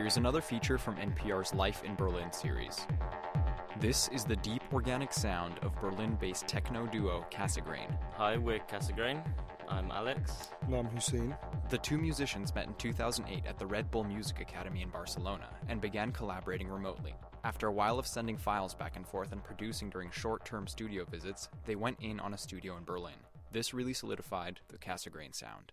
Here's another feature from NPR's Life in Berlin series. This is the deep organic sound of Berlin based techno duo Cassegrain. Hi, we're Cassegrain. I'm Alex. And I'm Hüseyin. The two musicians met in 2008 at the Red Bull Music Academy in Barcelona and began collaborating remotely. After a while of sending files back and forth and producing during short term studio visits, they went in on a studio in Berlin. This really solidified the Cassegrain sound.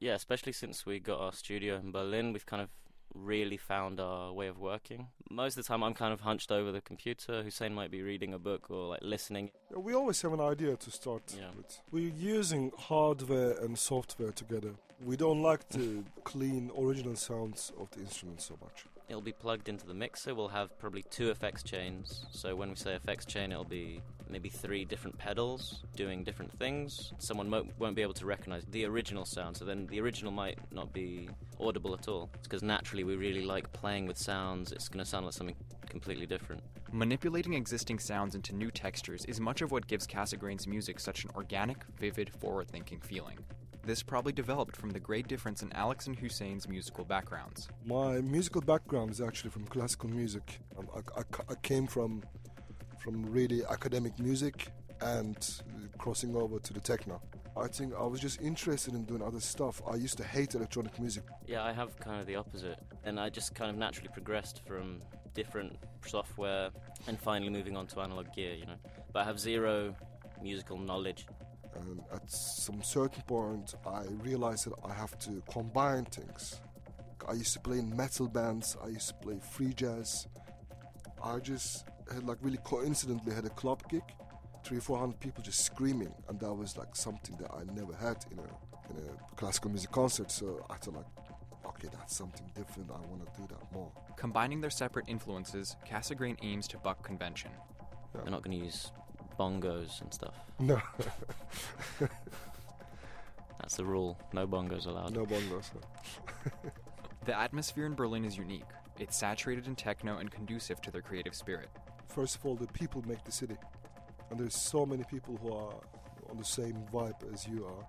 Yeah, especially since we got our studio in Berlin, we've kind of really found our way of working. Most of the time, I'm kind of hunched over the computer. Hüseyin might be reading a book or like listening. We always have an idea to start Yeah. with. We're using hardware and software together. We don't like the clean original sounds of the instruments so much. It'll be plugged into the mixer. We'll have probably two effects chains. So when we say effects chain, it'll be maybe three different pedals doing different things. Someone mo- won't be able to recognize the original sound. So then the original might not be audible at all. It's because naturally we really like playing with sounds. It's going to sound like something completely different. Manipulating existing sounds into new textures is much of what gives Cassegrain's music such an organic, vivid, forward thinking feeling. This probably developed from the great difference in Alex and Hüseyin's musical backgrounds. My musical background is actually from classical music. Um, I, I I came from from really academic music and crossing over to the techno. I think I was just interested in doing other stuff. I used to hate electronic music. Yeah, I have kind of the opposite. And I just kind of naturally progressed from different software and finally moving on to analog gear, you know. But I have zero musical knowledge. And at some certain point, I realized that I have to combine things. I used to play in metal bands. I used to play free jazz. I just had like really coincidentally had a club gig, three four hundred people just screaming, and that was like something that I never had in a in a classical music concert. So I thought like, okay, that's something different. I want to do that more. Combining their separate influences, Cassegrain aims to buck convention. We're not going to use bongos and stuff. No, That's the rule. No bongos allowed. no bongos. no. The atmosphere in Berlin is unique. It's saturated in techno and conducive to their creative spirit. First of all, the people make the city, and there's so many people who are on the same vibe as you are.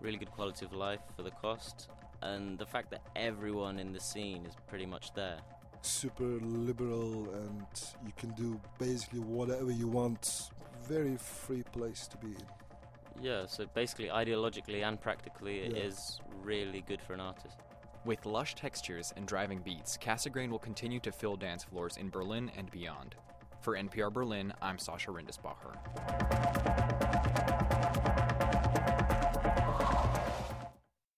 Really good quality of life for the cost. And the fact that everyone in the scene is pretty much there. super liberal and you can do basically whatever you want. Very free place to be in. Yeah, so basically, ideologically and practically, it Yeah. is really good for an artist. With lush textures and driving beats, Cassegrain will continue to fill dance floors in Berlin and beyond. For NPR Berlin, I'm Sasha Rindisbacher.